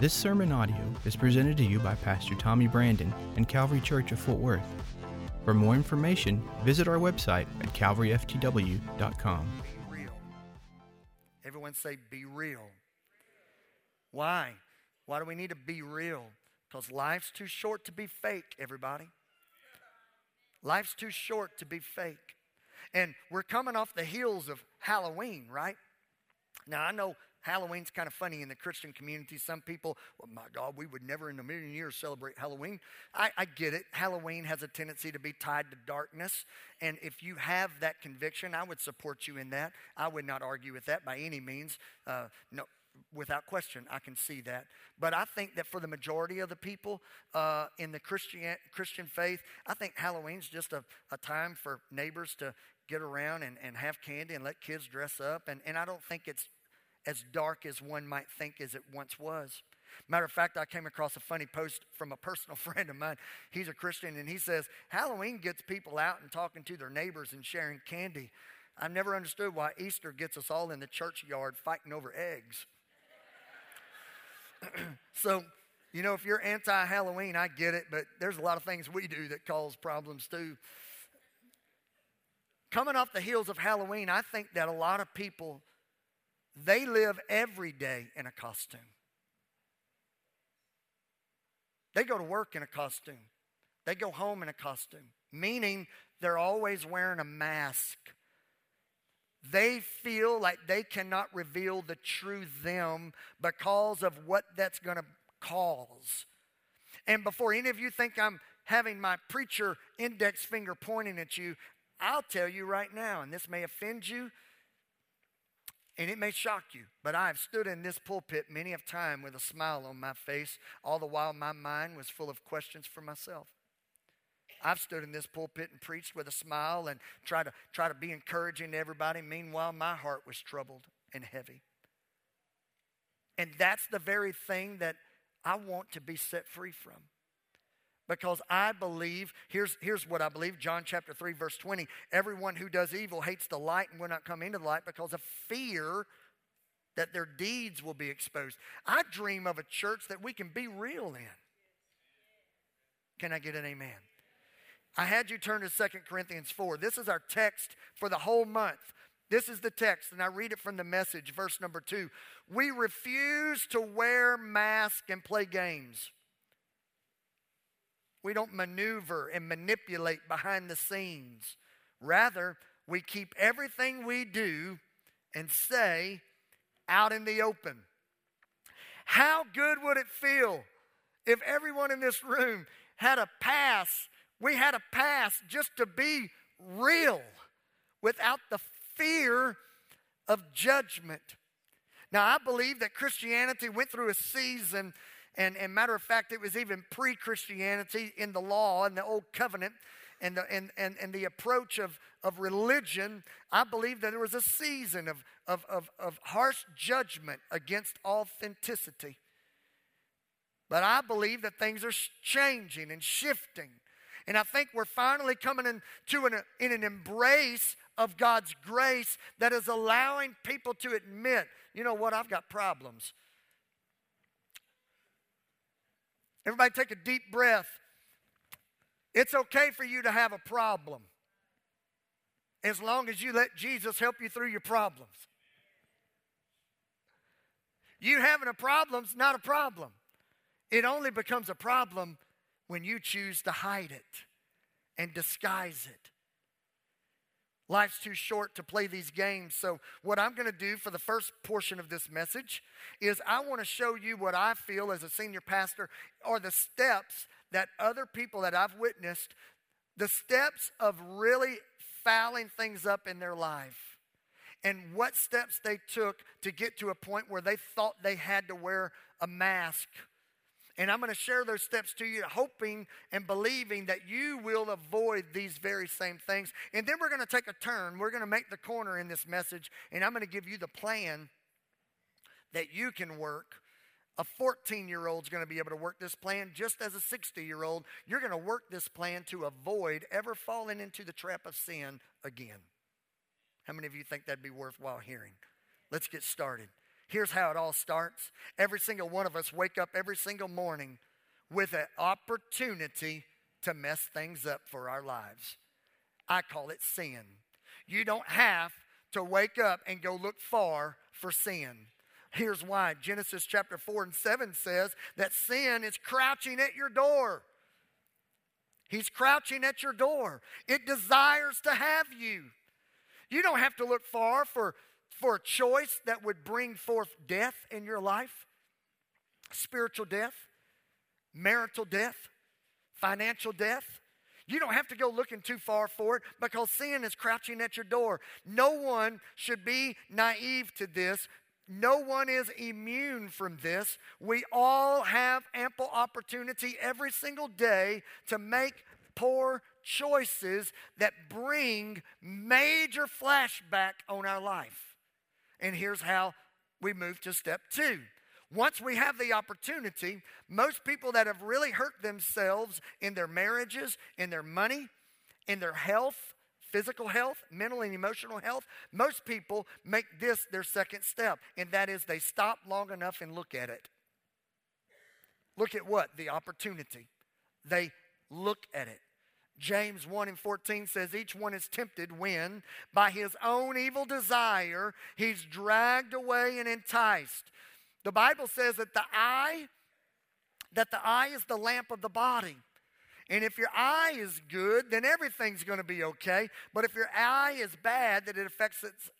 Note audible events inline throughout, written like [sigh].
This sermon audio is presented to you by Pastor Tommy Brandon and Calvary Church of Fort Worth. For more information, visit our website at calvaryftw.com. Be real. Everyone say, be real. Why? Why do we need to be real? Because life's too short to be fake, everybody. Life's too short to be fake. And we're coming off the heels of Halloween, right? Now, I know Halloween's kind of funny in the Christian community. Some people, well, my God, we would never in a million years celebrate Halloween. I, I, get it. Halloween has a tendency to be tied to darkness. And if you have that conviction, I would support you in that. I would not argue with that by any means. Uh, no, without question, I can see that. But I think that for the majority of the people uh, in the Christian, Christian faith, I think Halloween's just a, a time for neighbors to get around and, and have candy and let kids dress up. And, and I don't think it's as dark as one might think as it once was. Matter of fact, I came across a funny post from a personal [laughs] friend of mine. He's a Christian, and he says Halloween gets people out and talking to their neighbors and sharing candy. I've never understood why Easter gets us all in the churchyard fighting over eggs. [clears throat] so, you know, if you're anti Halloween, I get it, but there's a lot of things we do that cause problems too. Coming off the heels of Halloween, I think that a lot of people they live every day in a costume. They go to work in a costume. They go home in a costume, meaning they're always wearing a mask. They feel like they cannot reveal the true them because of what that's going to cause. And before any of you think I'm having my preacher index finger pointing at you, I'll tell you right now, and this may offend you, and it may shock you, but I have stood in this pulpit many a time with a smile on my face, all the while my mind was full of questions for myself. I've stood in this pulpit and preached with a smile and try to try to be encouraging to everybody. Meanwhile, my heart was troubled and heavy. And that's the very thing that I want to be set free from because I believe, here's, here's what I believe John chapter 3, verse 20. Everyone who does evil hates the light and will not come into the light because of fear that their deeds will be exposed. I dream of a church that we can be real in. Can I get an amen? I had you turn to 2 Corinthians 4. This is our text for the whole month. This is the text, and I read it from the message, verse number two. We refuse to wear masks and play games. We don't maneuver and manipulate behind the scenes. Rather, we keep everything we do and say out in the open. How good would it feel if everyone in this room had a pass? We had a pass just to be real without the fear of judgment. Now, I believe that Christianity went through a season and, and matter of fact, it was even pre Christianity in the law and the old covenant and the, and, and, and the approach of, of religion. I believe that there was a season of, of, of, of harsh judgment against authenticity. But I believe that things are changing and shifting. And I think we're finally coming into an, in an embrace of God's grace that is allowing people to admit, you know what, I've got problems. Everybody take a deep breath. It's okay for you to have a problem as long as you let Jesus help you through your problems. You having a problem's not a problem. It only becomes a problem when you choose to hide it and disguise it. Life's too short to play these games. So, what I'm going to do for the first portion of this message is I want to show you what I feel as a senior pastor are the steps that other people that I've witnessed, the steps of really fouling things up in their life, and what steps they took to get to a point where they thought they had to wear a mask and I'm going to share those steps to you, hoping and believing that you will avoid these very same things. And then we're going to take a turn. We're going to make the corner in this message, and I'm going to give you the plan that you can work. A 14 year old is going to be able to work this plan just as a 60 year old. You're going to work this plan to avoid ever falling into the trap of sin again. How many of you think that'd be worthwhile hearing? Let's get started. Here's how it all starts. Every single one of us wake up every single morning with an opportunity to mess things up for our lives. I call it sin. You don't have to wake up and go look far for sin. Here's why Genesis chapter 4 and 7 says that sin is crouching at your door. He's crouching at your door. It desires to have you. You don't have to look far for, for a choice that would bring forth death in your life spiritual death, marital death, financial death. You don't have to go looking too far for it because sin is crouching at your door. No one should be naive to this. No one is immune from this. We all have ample opportunity every single day to make poor choices that bring major flashback on our life. And here's how we move to step two. Once we have the opportunity, most people that have really hurt themselves in their marriages, in their money, in their health, physical health, mental and emotional health, most people make this their second step, and that is they stop long enough and look at it. Look at what? The opportunity. They look at it. James 1 and 14 says, Each one is tempted when, by his own evil desire, he's dragged away and enticed. The Bible says that the eye, that the eye is the lamp of the body. And if your eye is good, then everything's going to be okay. But if your eye is bad, that it affects its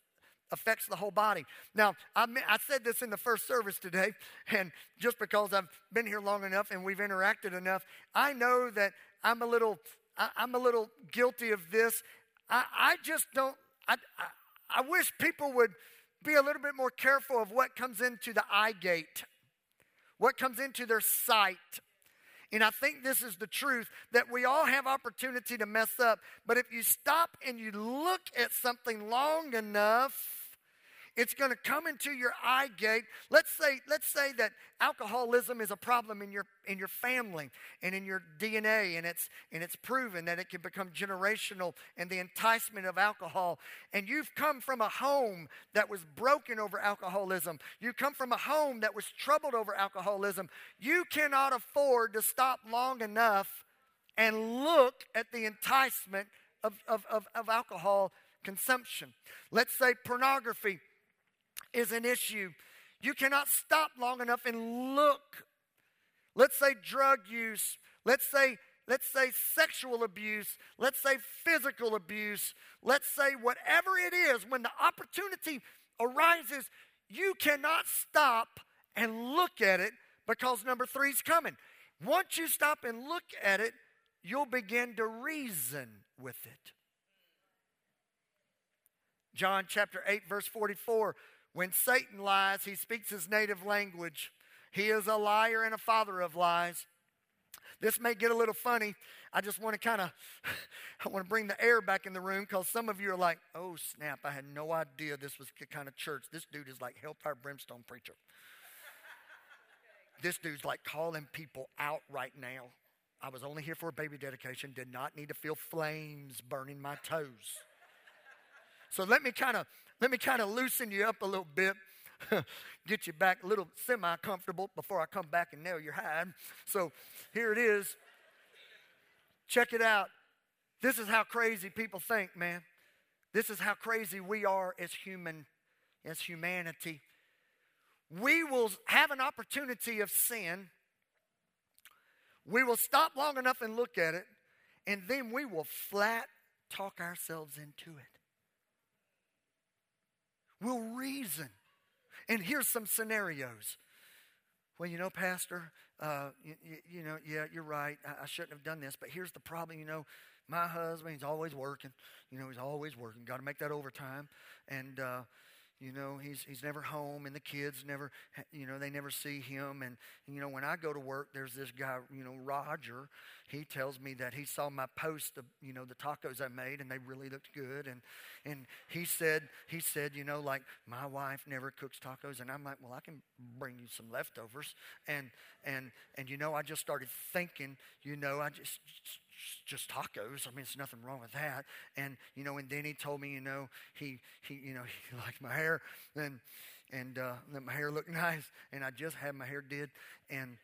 affects the whole body. Now, I, I said this in the first service today, [laughs] and just because I've been here long enough and we've interacted enough, I know that I'm a little, I, am a little guilty of this. I, I just don't. I, I, I wish people would be a little bit more careful of what comes into the eye gate, what comes into their sight. And I think this is the truth that we all have opportunity to mess up. But if you stop and you look at something long enough, it's going to come into your eye gate. Let's say, let's say that alcoholism is a problem in your in your family and in your DNA, and it's and it's proven that it can become generational and the enticement of alcohol. And you've come from a home that was broken over alcoholism. You come from a home that was troubled over alcoholism. You cannot afford to stop long enough and look at the enticement of, of, of, of alcohol consumption. Let's say pornography is an issue. You cannot stop long enough and look. Let's say drug use. Let's say let's say sexual abuse, let's say physical abuse, let's say whatever it is, when the opportunity arises, you cannot stop and look at it because number three is coming. Once you stop and look at it, you'll begin to reason with it. John chapter 8, verse 44 when Satan lies, he speaks his native language. He is a liar and a father of lies. This may get a little funny. I just want to kind of [laughs] I want to bring the air back in the room because some of you are like, oh snap, I had no idea this was the kind of church. This dude is like hellfire brimstone preacher. this dude's like calling people out right now. I was only here for a baby dedication, did not need to feel flames burning my toes. So let me kind of let me kind of loosen you up a little bit. [laughs] Get you back a little semi comfortable before I come back and nail your hide. So here it is. Check it out. This is how crazy people think, man. This is how crazy we are as human, as humanity. We will have an opportunity of sin. We will stop long enough and look at it, and then we will flat talk ourselves into it. We'll reason. And here's some scenarios. Well, you know, Pastor, uh, you, you, know, yeah, you're right. I, I shouldn't have done this, but here's the problem. You know, my husband, he's always working. You know, he's always working. Got to make that overtime. And, uh, you know he's he's never home and the kids never you know they never see him. And you know when i go to work there's this guy you know roger. He tells me that he saw my post of you know the tacos i made and they really looked good. And and he said he said you know like my wife never cooks tacos. And i'm like well i can bring you some leftovers. And and and you know i just started thinking you know i just just tacos. I mean, there's nothing wrong with that. And you know, and then he told me, you know, he he you know [laughs] he liked my hair, and and uh, that my hair looked [laughs] nice, and I just had my hair did, and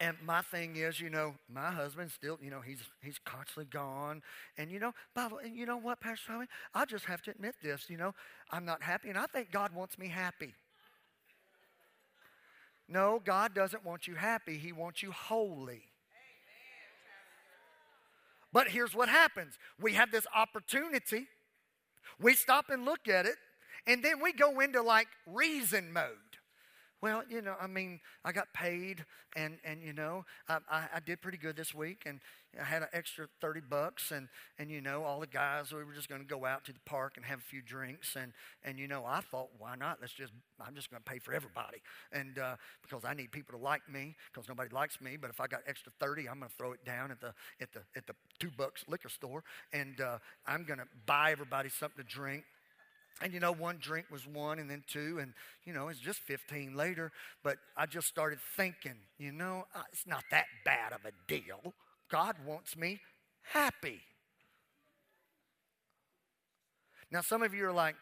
and my thing is, you know, my husband still, you know, he's he's constantly gone. And you know, Bible, and you know what, Pastor Tommy? I just have to admit this, you know, I'm not happy, and I think God wants me happy. No, God doesn't want you happy, He wants you holy. But here's what happens we have this opportunity, we stop and look at it, and then we go into like reason mode. Well, you know, I mean, I got paid, and and you know, I, I, I, did pretty good this week, and I had an extra thirty bucks, and and you know, all the guys we were just going to go out to the park and have a few drinks, and and you know, I thought, why not? Let's just, I'm just going to pay for everybody, and uh, because I need people to like me, because nobody likes me. But if I got extra thirty, I'm going to throw it down at the at the at the two bucks liquor store, and uh, I'm going to buy everybody something to drink and you know, one drink was one and then two, and you know, it's just 15 later. But I just started thinking, you know, uh, it's not that bad of a deal. God wants me happy. Now, some of you are like,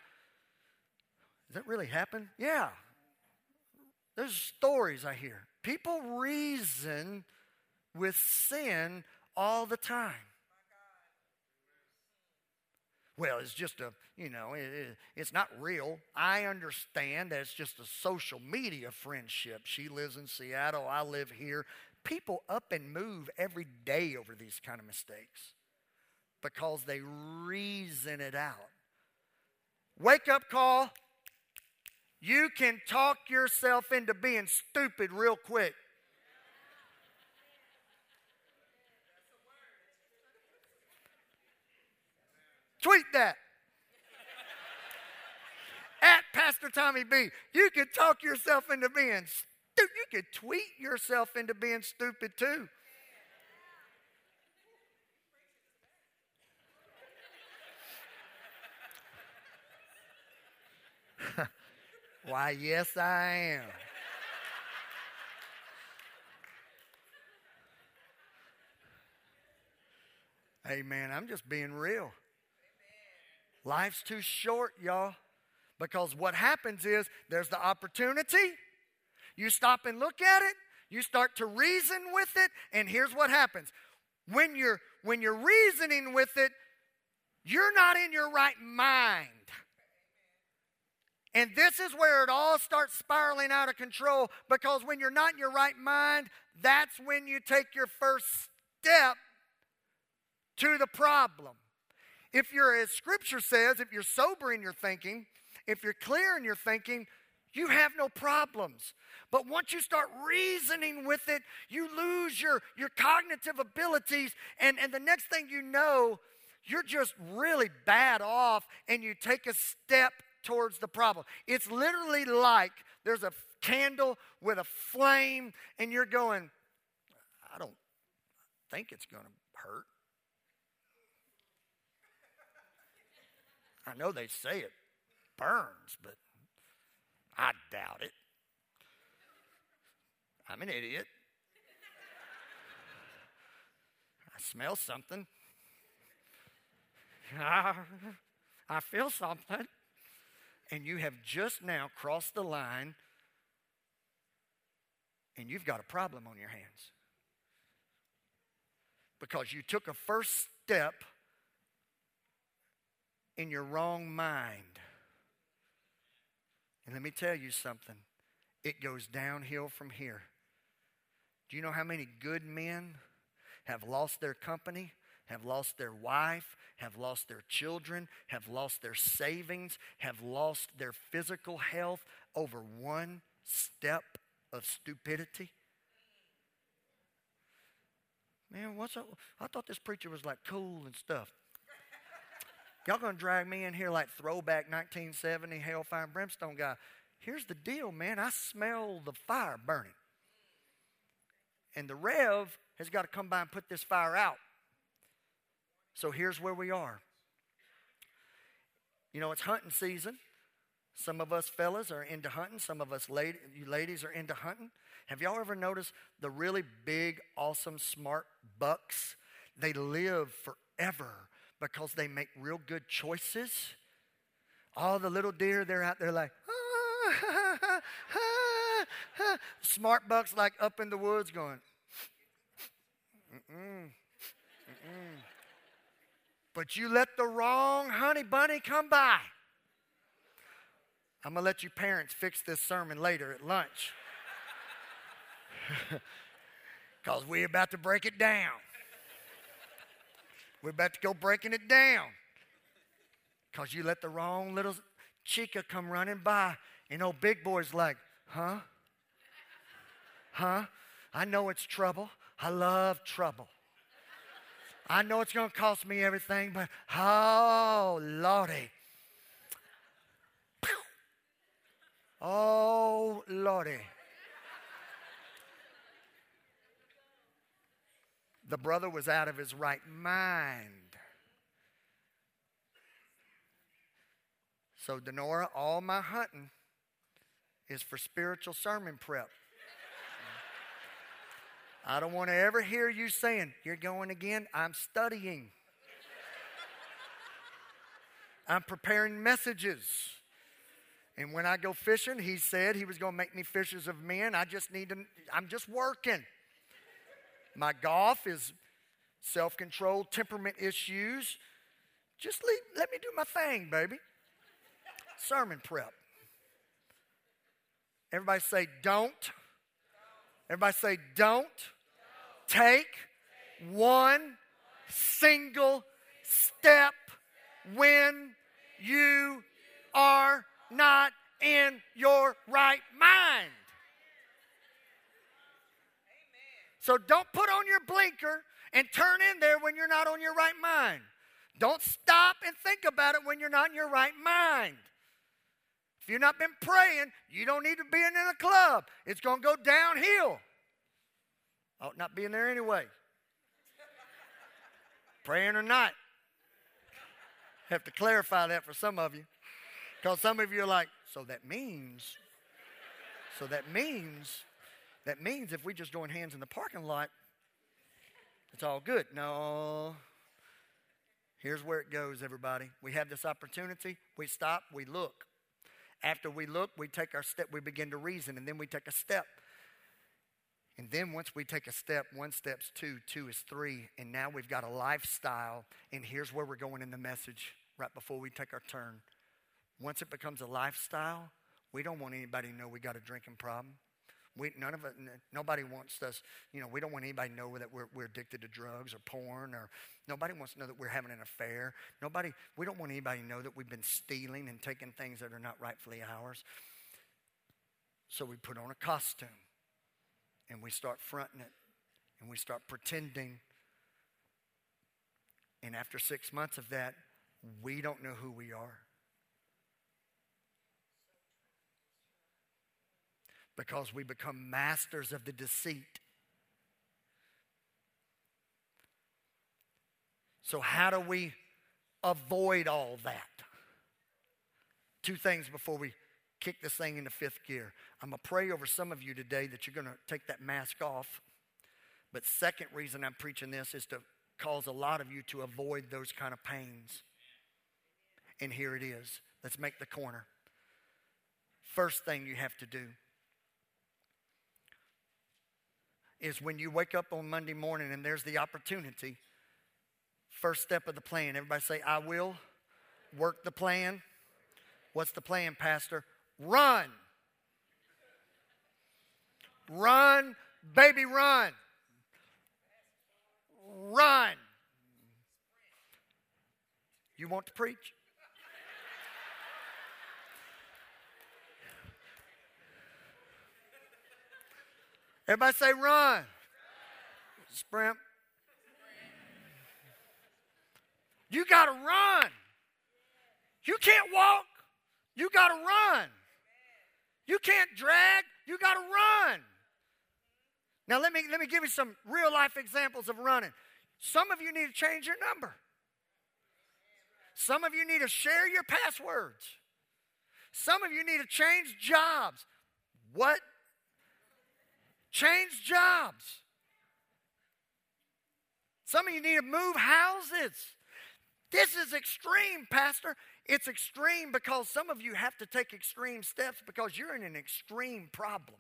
does that really happen? Yeah. There's stories I hear. People reason with sin all the time. Well, it's just a, you know, it, it's not real. I understand that it's just a social media friendship. She lives in Seattle, I live here. People up and move every day over these kind of mistakes because they reason it out. Wake up call. You can talk yourself into being stupid real quick. Tweet that. At Pastor Tommy B. You could talk yourself into being stupid. You could tweet yourself into being stupid too. [laughs] Why, yes, I am. Hey, man, I'm just being real. Life's too short, y'all. Because what happens is there's the opportunity. You stop and look at it, you start to reason with it, and here's what happens. When you're when you're reasoning with it, you're not in your right mind. And this is where it all starts spiraling out of control because when you're not in your right mind, that's when you take your first step to the problem. If you're, as Scripture says, if you're sober in your thinking, if you're clear in your thinking, you have no problems. But once you start reasoning with it, you lose your, your cognitive abilities. And, and the next thing you know, you're just really bad off and you take a step towards the problem. It's literally like there's a candle with a flame and you're going, I don't think it's going to hurt. I know they say it burns, but I doubt it. I'm an idiot. I smell something. [laughs] I feel something. And you have just now crossed the line and you've got a problem on your hands. Because you took a first step in your wrong mind. And let me tell you something it goes downhill from here. Do you know how many good men have lost their company, have lost their wife, have lost their children, have lost their savings, have lost their physical health over one step of stupidity? Man, what's up? I thought this preacher was like cool and stuff. Y'all gonna drag me in here like throwback 1970 hellfire and brimstone guy. Here's the deal, man. I smell the fire burning. And the Rev has got to come by and put this fire out. So here's where we are. You know, it's hunting season. Some of us fellas are into hunting. Some of us lady, you ladies are into hunting. Have y'all ever noticed the really big, awesome, smart bucks? They live forever because they make real good choices. All the little deer, they're out there like, ah, smart bucks like up in the woods going, Mm-mm, mm-mm. But you let the wrong honey bunny come by. I'm going to let you parents fix this sermon later at lunch. [laughs] Because we're about to break it down. We're about to go breaking it down. Because you let the wrong little chica come running by, and old big boy's like, huh? Huh? I know it's trouble. I love trouble. I know it's going to cost me everything, but oh, Lordy. Oh, Lordy. The brother was out of his right mind. So, Denora, all my hunting is for spiritual sermon prep. I don't want to ever hear you saying, You're going again. I'm studying, I'm preparing messages. And when I go fishing, he said he was going to make me fishers of men. I just need to, I'm just working. My golf is self control, temperament issues. Just leave, let me do my thing, baby. Sermon prep. Everybody say, don't. Everybody say, don't take one single step when you are not in your right mind. So don't put on your blinker and turn in there when you're not on your right mind. Don't stop and think about it when you're not in your right mind. If you've not been praying, you don't need to be in a club. It's going to go downhill. I ought not be in there anyway. Praying or not. Have to clarify that for some of you. Because some of you are like, so that means, so that means that means if we just join hands in the parking lot, it's all good. No. Here's where it goes, everybody. We have this opportunity. We stop, we look. After we look, we take our step, we begin to reason, and then we take a step. And then once we take a step, one step's two, two is three, and now we've got a lifestyle. And here's where we're going in the message right before we take our turn. Once it becomes a lifestyle, we don't want anybody to know we got a drinking problem. We, none of it, nobody wants us, you know, we don't want anybody to know that we're, we're addicted to drugs or porn or nobody wants to know that we're having an affair. Nobody, we don't want anybody to know that we've been stealing and taking things that are not rightfully ours. So we put on a costume and we start fronting it and we start pretending. And after six months of that, we don't know who we are. Because we become masters of the deceit. So, how do we avoid all that? Two things before we kick this thing into fifth gear. I'm going to pray over some of you today that you're going to take that mask off. But, second reason I'm preaching this is to cause a lot of you to avoid those kind of pains. And here it is. Let's make the corner. First thing you have to do is when you wake up on Monday morning and there's the opportunity. First step of the plan. Everybody say, I will work the plan. What's the plan, Pastor? Run. Run, baby, run. Run. You want to preach? Everybody say run. Sprint. You got to run. You can't walk. You got to run. You can't drag. You got to run. Now let me let me give you some real life examples of running. Some of you need to change your number. Some of you need to share your passwords. Some of you need to change jobs. What? Change jobs. Some of you need to move houses. This is extreme, Pastor. It's extreme because some of you have to take extreme steps because you're in an extreme problem.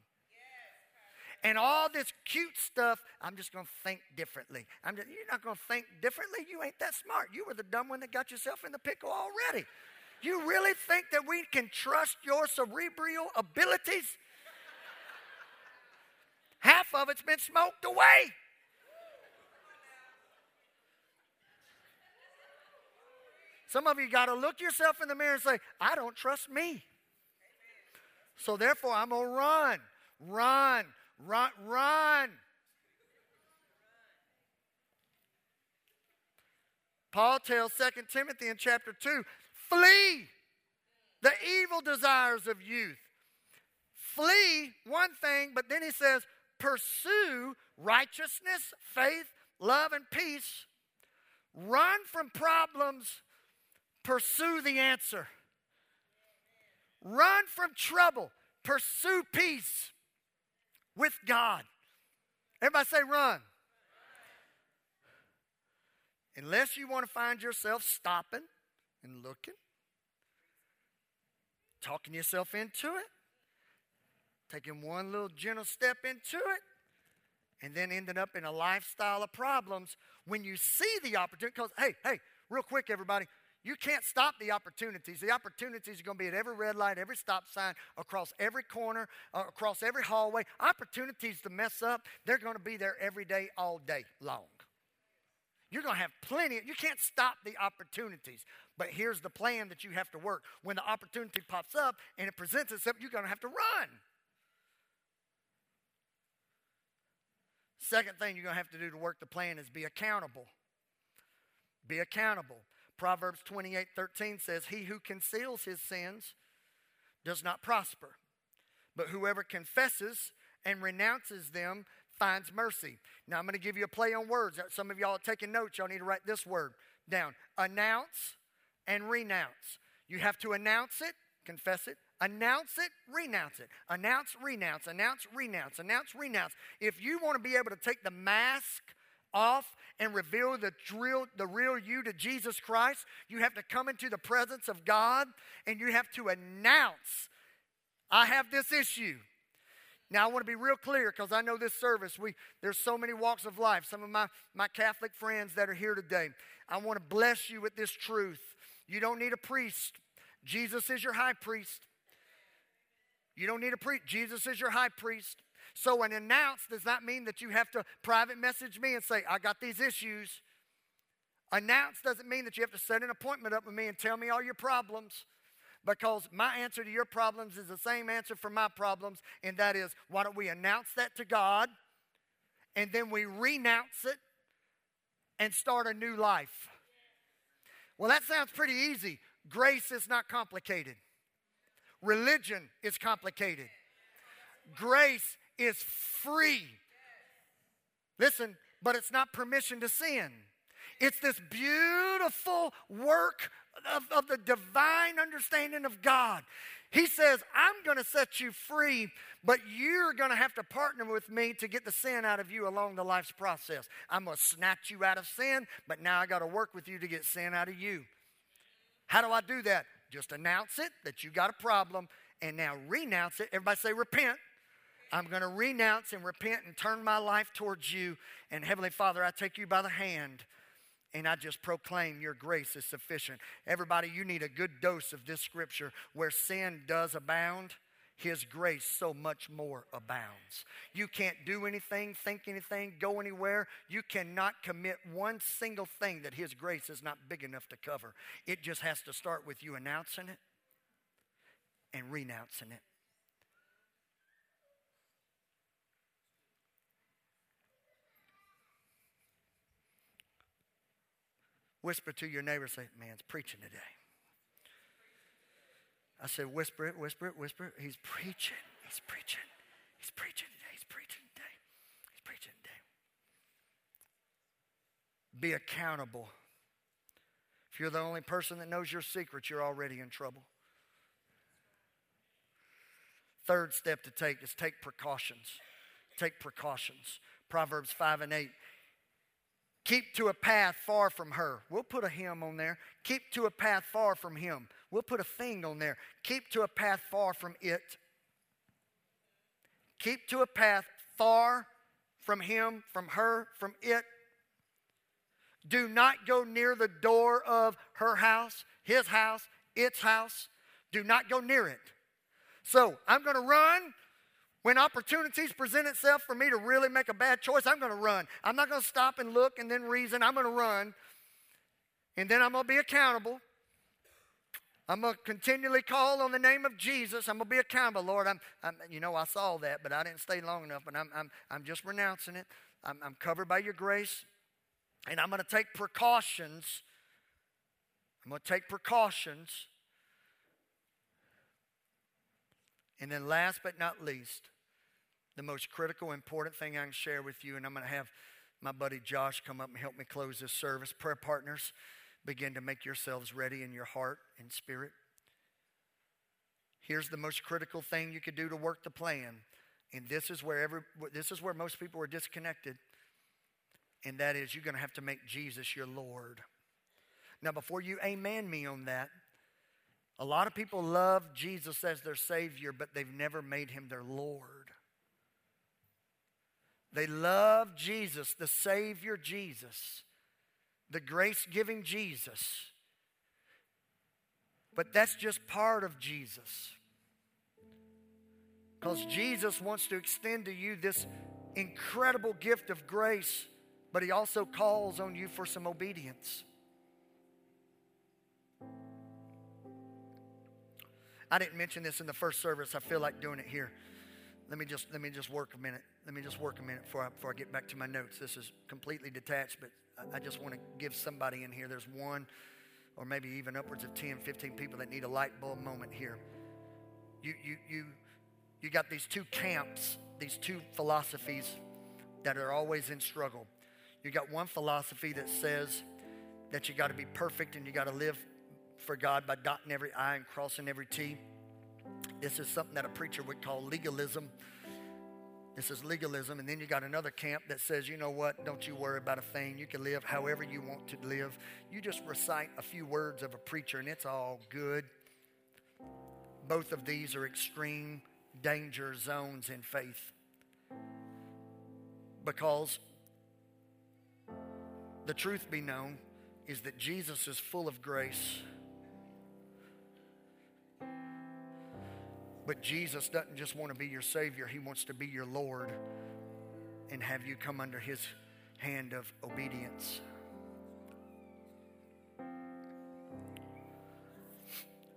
And all this cute stuff, I'm just going to think differently. I'm just, you're not going to think differently. You ain't that smart. You were the dumb one that got yourself in the pickle already. You really think that we can trust your cerebral abilities? Half of it's been smoked away. Some of you got to look yourself in the mirror and say, I don't trust me. So therefore, I'm going to run, run, run, run. Paul tells 2 Timothy in chapter 2 flee the evil desires of youth. Flee one thing, but then he says, pursue righteousness, faith, love, and peace. Run from problems, pursue the answer. Run from trouble, pursue peace with God. Everybody say, run. Unless you want to find yourself stopping and looking, talking yourself into it, taking one little gentle step into it, and then ending up in a lifestyle of problems when you see the opportunity. Because, hey, hey, real quick, everybody, you can't stop the opportunities. The opportunities are going to be at every red light, every stop sign, across every corner, uh, across every hallway. Opportunities to mess up, they're going to be there every day, all day long. You're going to have plenty. You can't stop the opportunities. But here's the plan that you have to work. When the opportunity pops up and it presents itself, you're going to have to run. Second thing you're going to have to do to work the plan is be accountable. Be accountable. Proverbs 28 13 says, He who conceals his sins does not prosper, but whoever confesses and renounces them finds mercy. Now, I'm going to give you a play on words. Some of y'all are taking notes. Y'all need to write this word down announce and renounce. You have to announce it, confess it, announce it, renounce it. Announce, renounce, announce, renounce, announce, renounce. If you want to be able to take the mask off and reveal the real, the real you to Jesus Christ, you have to come into the presence of God and you have to announce, I have this issue. Now I want to be real clear because I know this service, we there's so many walks of life. Some of my, my Catholic friends that are here today. I want to bless you with this truth. You don't need a priest. Jesus is your high priest. You don't need a priest. Jesus is your high priest. So, an announce does not mean that you have to private message me and say, I got these issues. Announce doesn't mean that you have to set an appointment up with me and tell me all your problems. Because my answer to your problems is the same answer for my problems, and that is why don't we announce that to God and then we renounce it and start a new life? Well, that sounds pretty easy. Grace is not complicated, religion is complicated. Grace is free. Listen, but it's not permission to sin. It's this beautiful work of, of the divine understanding of God. He says, I'm going to set you free, but you're going to have to partner with me to get the sin out of you along the life's process. I'm going to snatch you out of sin, but now I got to work with you to get sin out of you. How do I do that? Just announce it that you got a problem and now renounce it. Everybody say, repent. I'm going to renounce and repent and turn my life towards you. And Heavenly Father, I take you by the hand and I just proclaim your grace is sufficient. Everybody, you need a good dose of this scripture where sin does abound. His grace so much more abounds. You can't do anything, think anything, go anywhere. You cannot commit one single thing that His grace is not big enough to cover. It just has to start with you announcing it and renouncing it. Whisper to your neighbor, say, Man's preaching today. I said, Whisper it, whisper it, whisper it. He's preaching. He's preaching. He's preaching today. He's preaching today. He's preaching today. Be accountable. If you're the only person that knows your secrets, you're already in trouble. Third step to take is take precautions. Take precautions. Proverbs 5 and 8. Keep to a path far from her. We'll put a him on there. Keep to a path far from him. We'll put a thing on there. Keep to a path far from it. Keep to a path far from him, from her, from it. Do not go near the door of her house, his house, its house. Do not go near it. So I'm going to run. When opportunities present itself for me to really make a bad choice, I'm going to run. I'm not going to stop and look and then reason. I'm going to run. And then I'm going to be accountable. I'm going to continually call on the name of Jesus. I'm going to be accountable. Lord, I'm, I'm, you know, I saw that, but I didn't stay long enough, but I'm, I'm, I'm just renouncing it. I'm, I'm covered by your grace. And I'm going to take precautions. I'm going to take precautions And then, last but not least, the most critical, important thing I can share with you, and I'm going to have my buddy Josh come up and help me close this service. Prayer partners, begin to make yourselves ready in your heart and spirit. Here's the most critical thing you could do to work the plan. And this is where every this is where most people are disconnected. And that is you're going to have to make Jesus your Lord. Now, before you amen me on that, a lot of people love Jesus as their Savior, but they've never made him their Lord. They love Jesus, the Savior Jesus, the grace giving Jesus. But that's just part of Jesus. Because Jesus wants to extend to you this incredible gift of grace, but He also calls on you for some obedience. I didn't mention this in the first service. I feel like doing it here. Let me just let me just work a minute. Let me just work a minute before I, before I get back to my notes. This is completely detached, but I, I just want to give somebody in here. There's one, or maybe even upwards of 10, 15 people that need a light bulb moment here. You you you you got these two camps, these two philosophies that are always in struggle. You got one philosophy that says that you got to be perfect and you got to live for God by dotting every I and crossing every T. This is something that a preacher would call legalism. This is legalism. And then you got another camp that says, you know what? Don't you worry about a thing. You can live however you want to live. You just recite a few words of a preacher and it's all good. Both of these are extreme danger zones in faith. Because the truth be known is that Jesus is full of grace But Jesus doesn't just want to be your Savior, He wants to be your Lord and have you come under His hand of obedience.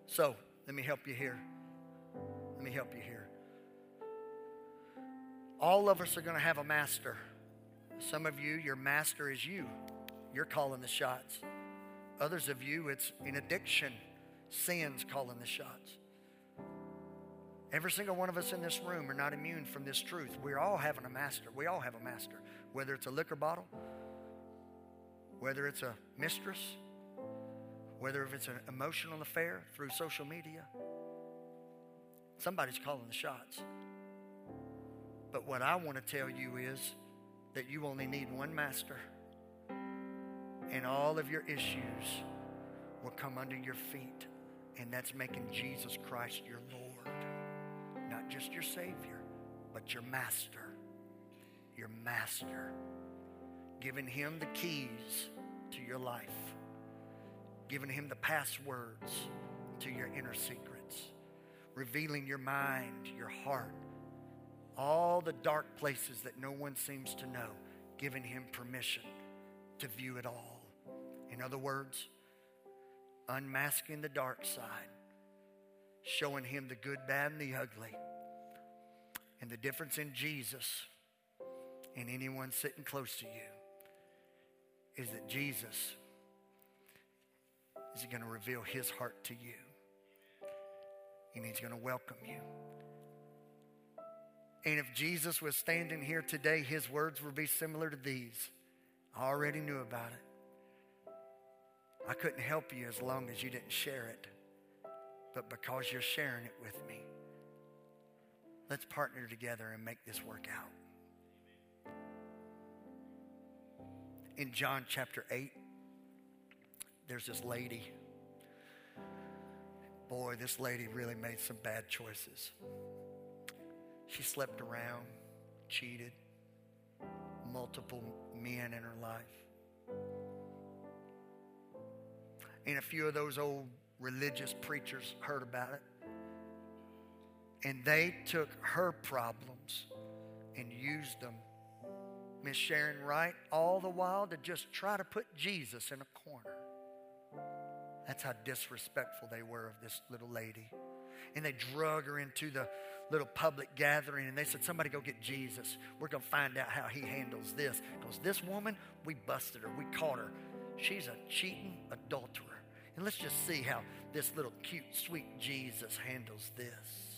So, let me help you here. Let me help you here. All of us are going to have a master. Some of you, your master is you. You're calling the shots. Others of you, it's an addiction. Sin's calling the shots. Every single one of us in this room are not immune from this truth. We're all having a master. We all have a master, whether it's a liquor bottle, whether it's a mistress, whether if it's an emotional affair through social media. Somebody's calling the shots. But what I want to tell you is that you only need one master, and all of your issues will come under your feet, and that's making Jesus Christ your Lord just your Savior, but your Master. Your Master. Giving Him the keys to your life, giving Him the passwords to your inner secrets, revealing your mind, your heart, all the dark places that no one seems to know, giving Him permission to view it all. In other words, unmasking the dark side, showing Him the good, bad, and the ugly and the difference in Jesus and anyone sitting close to you is that Jesus is going to reveal his heart to you. And he's going to welcome you. And if Jesus was standing here today, his words would be similar to these. I already knew about it. I couldn't help you as long as you didn't share it. But because you're sharing it with me, Let's partner together and make this work out. In John chapter 8, there's this lady. Boy, this lady really made some bad choices. She slept around, cheated, multiple men in her life. And a few of those old religious preachers heard about it. And they took her problems and used them, Miss Sharon Wright, all the while to just try to put Jesus in a corner. That's how disrespectful they were of this little lady. And they drug her into the little public gathering and they said, Somebody go get Jesus. We're going to find out how he handles this. Because this woman, we busted her, we caught her. She's a cheating adulterer. And let's just see how this little cute, sweet Jesus handles this.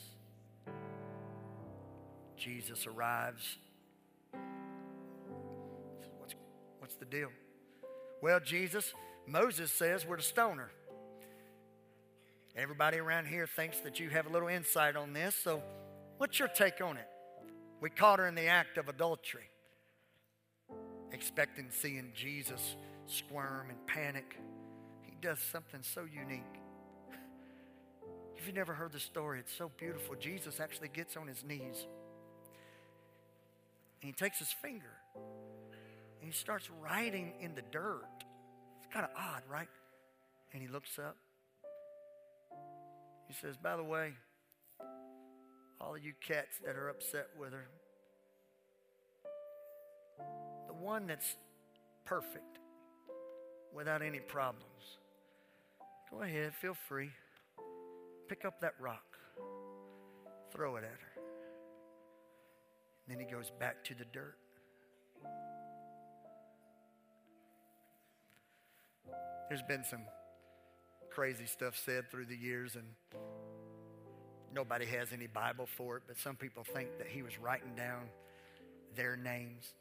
Jesus arrives. What's, what's the deal? Well, Jesus, Moses says we're to stone her. Everybody around here thinks that you have a little insight on this, so what's your take on it? We caught her in the act of adultery, expecting seeing Jesus squirm and panic. He does something so unique. If you've never heard the story, it's so beautiful. Jesus actually gets on his knees and he takes his finger and he starts writing in the dirt. It's kind of odd, right? And he looks up he says, By the way, all of you cats that are upset with her, the one that's perfect, without any problems, go ahead, feel free. Pick up that rock, throw it at her. Then he goes back to the dirt. There's been some crazy stuff said through the years, and nobody has any Bible for it, but some people think that he was writing down their names.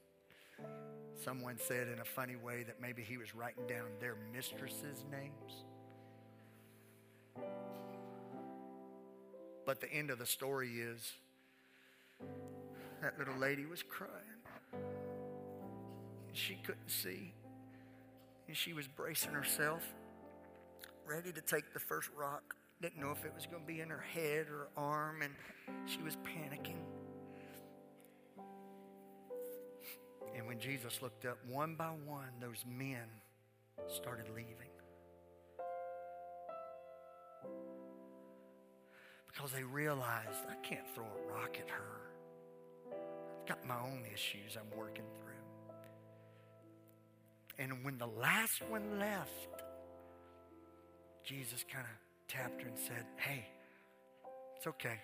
Someone said in a funny way that maybe he was writing down their mistresses' names. But the end of the story is that little lady was crying. She couldn't see. And she was bracing herself ready to take the first rock. Didn't know if it was going to be in her head or arm, and she was panicking. And when Jesus looked up, one by one, those men started leaving. Because they realized, I can't throw a rock at her. Got my own issues I'm working through. And when the last one left, Jesus kind of tapped her and said, Hey, it's okay.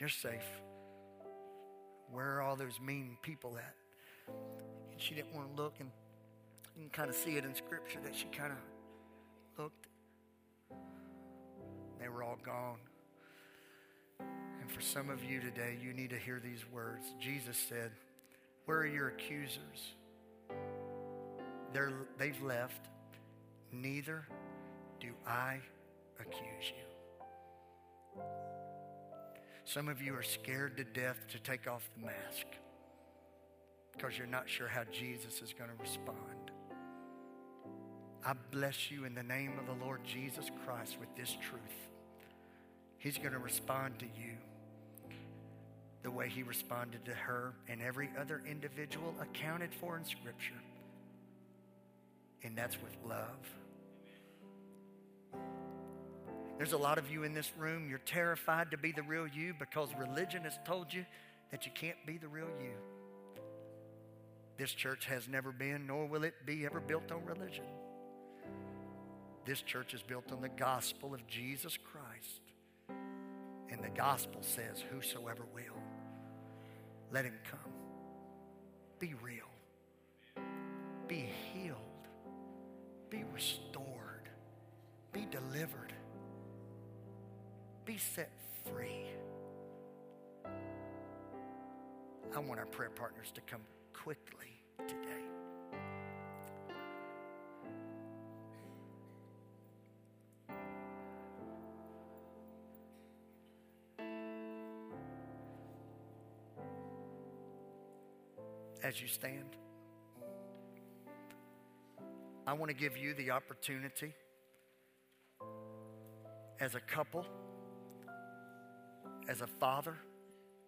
You're safe. Where are all those mean people at? And she didn't want to look, and you can kind of see it in Scripture that she kind of looked. They were all gone. For some of you today, you need to hear these words. Jesus said, Where are your accusers? They're, they've left. Neither do I accuse you? Some of you are scared to death to take off the mask because you're not sure how Jesus is going to respond. I bless you in the name of the Lord Jesus Christ with this truth. He's going to respond to you the way he responded to her and every other individual accounted for in Scripture. And that's with love. There's a lot of you in this room, you're terrified to be the real you because religion has told you that you can't be the real you. This church has never been, nor will it be ever built on religion. This church is built on the gospel of Jesus Christ. And the gospel says, Whosoever will, let him come. Be real. Be healed. Be restored. Be delivered be set free. I want our prayer partners to come quickly today. As you stand. I want to give you the opportunity as a couple, as a father,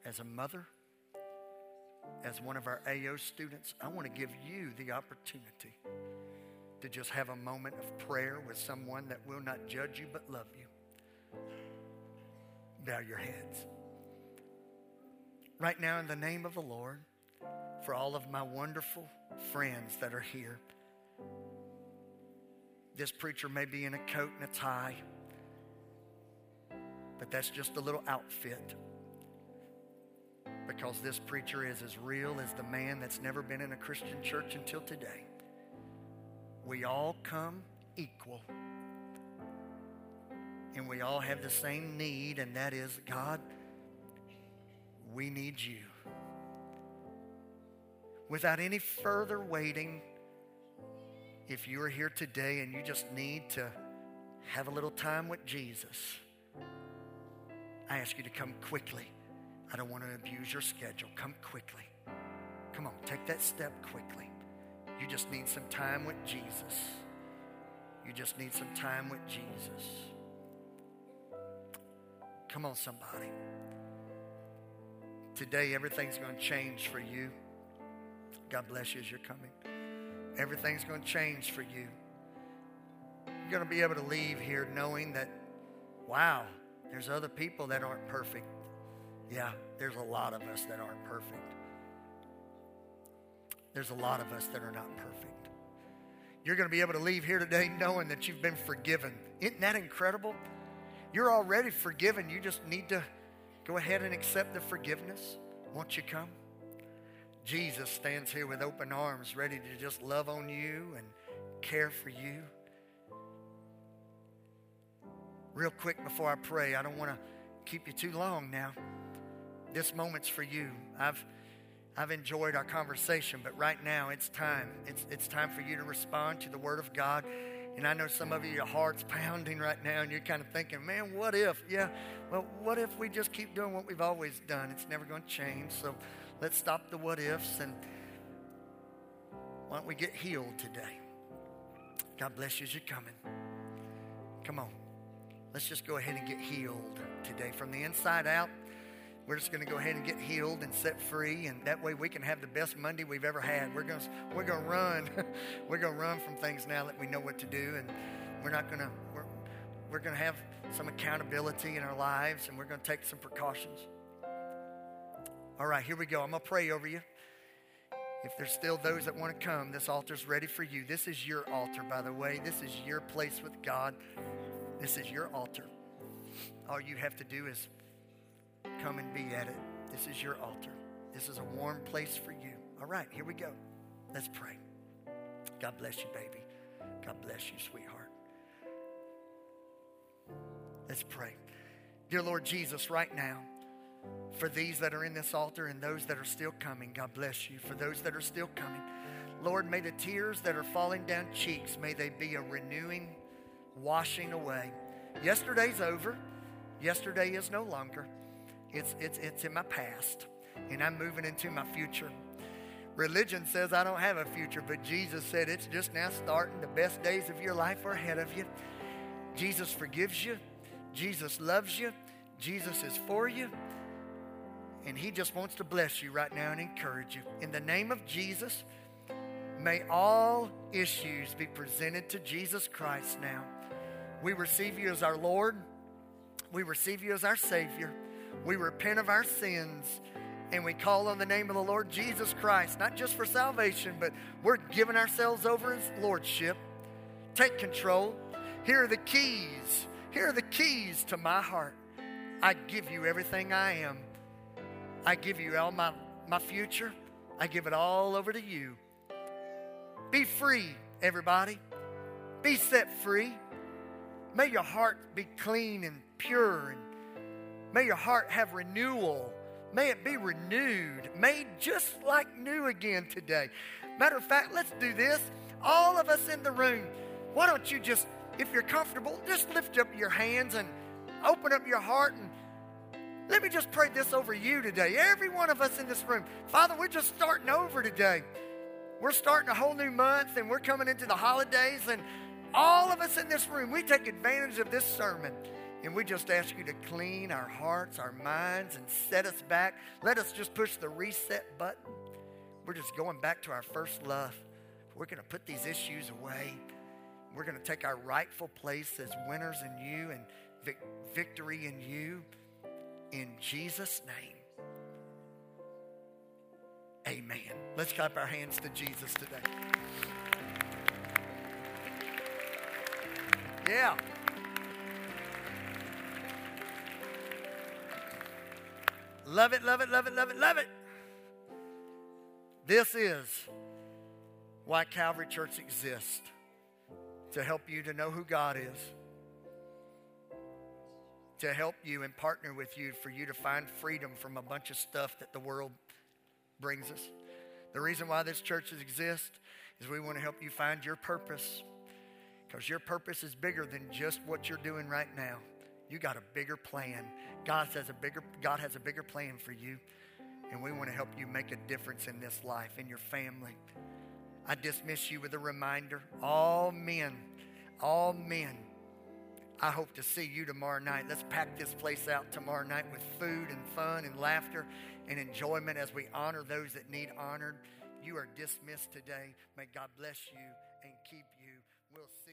as a mother, as one of our AO students, I want to give you the opportunity to just have a moment of prayer with someone that will not judge you but love you. Bow your heads. Right now, in the name of the Lord, for all of my wonderful friends that are here, this preacher may be in a coat and a tie, but that's just a little outfit because this preacher is as real as the man that's never been in a Christian church until today. We all come equal. And we all have the same need, and that is God, we need you. Without any further waiting, if you are here today and you just need to have a little time with Jesus, I ask you to come quickly. I don't want to abuse your schedule. Come quickly. Come on, take that step quickly. You just need some time with Jesus. You just need some time with Jesus. Come on, somebody. Today, everything's going to change for you. God bless you as you're coming. Everything's going to change for you. You're going to be able to leave here knowing that, wow, there's other people that aren't perfect. Yeah, there's a lot of us that aren't perfect. There's a lot of us that are not perfect. You're going to be able to leave here today knowing that you've been forgiven. Isn't that incredible? You're already forgiven. You just need to go ahead and accept the forgiveness. Won't you come? Jesus stands here with open arms, ready to just love on you and care for you. Real quick before I pray, I don't want to keep you too long now. This moment's for you. I've I've enjoyed our conversation, but right now it's time. It's, it's time for you to respond to the Word of God. And I know some of you, your heart's [laughs] pounding right now, and you're kind of thinking, man, what if? Yeah, well, what if we just keep doing what we've always done? It's never going to change. So let's stop the what ifs and why don't we get healed today? God bless you as you're coming. Come on. Let's just go ahead and get healed today from the inside out. We're just going to go ahead and get healed and set free, and that way we can have the best Monday we've ever had. We're going to, we're going to run. [laughs] we're going to run from things now that we know what to do, and we're not going to, we're, we're going to have some accountability in our lives, and we're going to take some precautions. All right, here we go. I'm going to pray over you. If there's still those that want to come, this altar's ready for you. This is your altar, by the way. This is your place with God. This is your altar. All you have to do is come and be at it. This is your altar. This is a warm place for you. All right, here we go. Let's pray. God bless you, baby. God bless you, sweetheart. Let's pray. Dear Lord Jesus, right now, for these that are in this altar and those that are still coming, God bless you. For those that are still coming, Lord, may the tears that are falling down cheeks, may they be a renewing, washing away. Yesterday's over. Yesterday is no longer. It's, it's, it's in my past, and I'm moving into my future. Religion says I don't have a future, but Jesus said it's just now starting. The best days of your life are ahead of you. Jesus forgives you, Jesus loves you, Jesus is for you, and He just wants to bless you right now and encourage you. In the name of Jesus, may all issues be presented to Jesus Christ now. We receive you as our Lord, we receive you as our Savior. We repent of our sins and we call on the name of the Lord Jesus Christ, not just for salvation, but we're giving ourselves over His lordship. Take control. Here are the keys. Here are the keys to my heart. I give you everything I am. I give you all my, my future. I give it all over to you. Be free, everybody. Be set free. May your heart be clean and pure and May your heart have renewal. May it be renewed, made just like new again today. Matter of fact, let's do this. All of us in the room, why don't you just, if you're comfortable, just lift up your hands and open up your heart and Let me just pray this over you today. Every one of us in this room. Father, we're just starting over today. We're starting a whole new month and we're coming into the holidays. And all of us in this room, we take advantage of this sermon. And we just ask you to clean our hearts, our minds, and set us back. Let us just push the reset button. We're just going back to our first love. We're going to put these issues away. We're going to take our rightful place as winners in you and vic- victory in you. In Jesus' name. Amen. Let's clap our hands to Jesus today. Yeah. Love it, love it, love it, love it, love it. This is why Calvary Church exists to help you to know who God is, to help you and partner with you for you to find freedom from a bunch of stuff that the world brings us. The reason why this church exists is we want to help you find your purpose because your purpose is bigger than just what you're doing right now. You got a bigger plan. God has a bigger God has a bigger plan for you. And we want to help you make a difference in this life, in your family. I dismiss you with a reminder. All men, all men. I hope to see you tomorrow night. Let's pack this place out tomorrow night with food and fun and laughter and enjoyment as we honor those that need honored. You are dismissed today. May God bless you and keep you. We'll.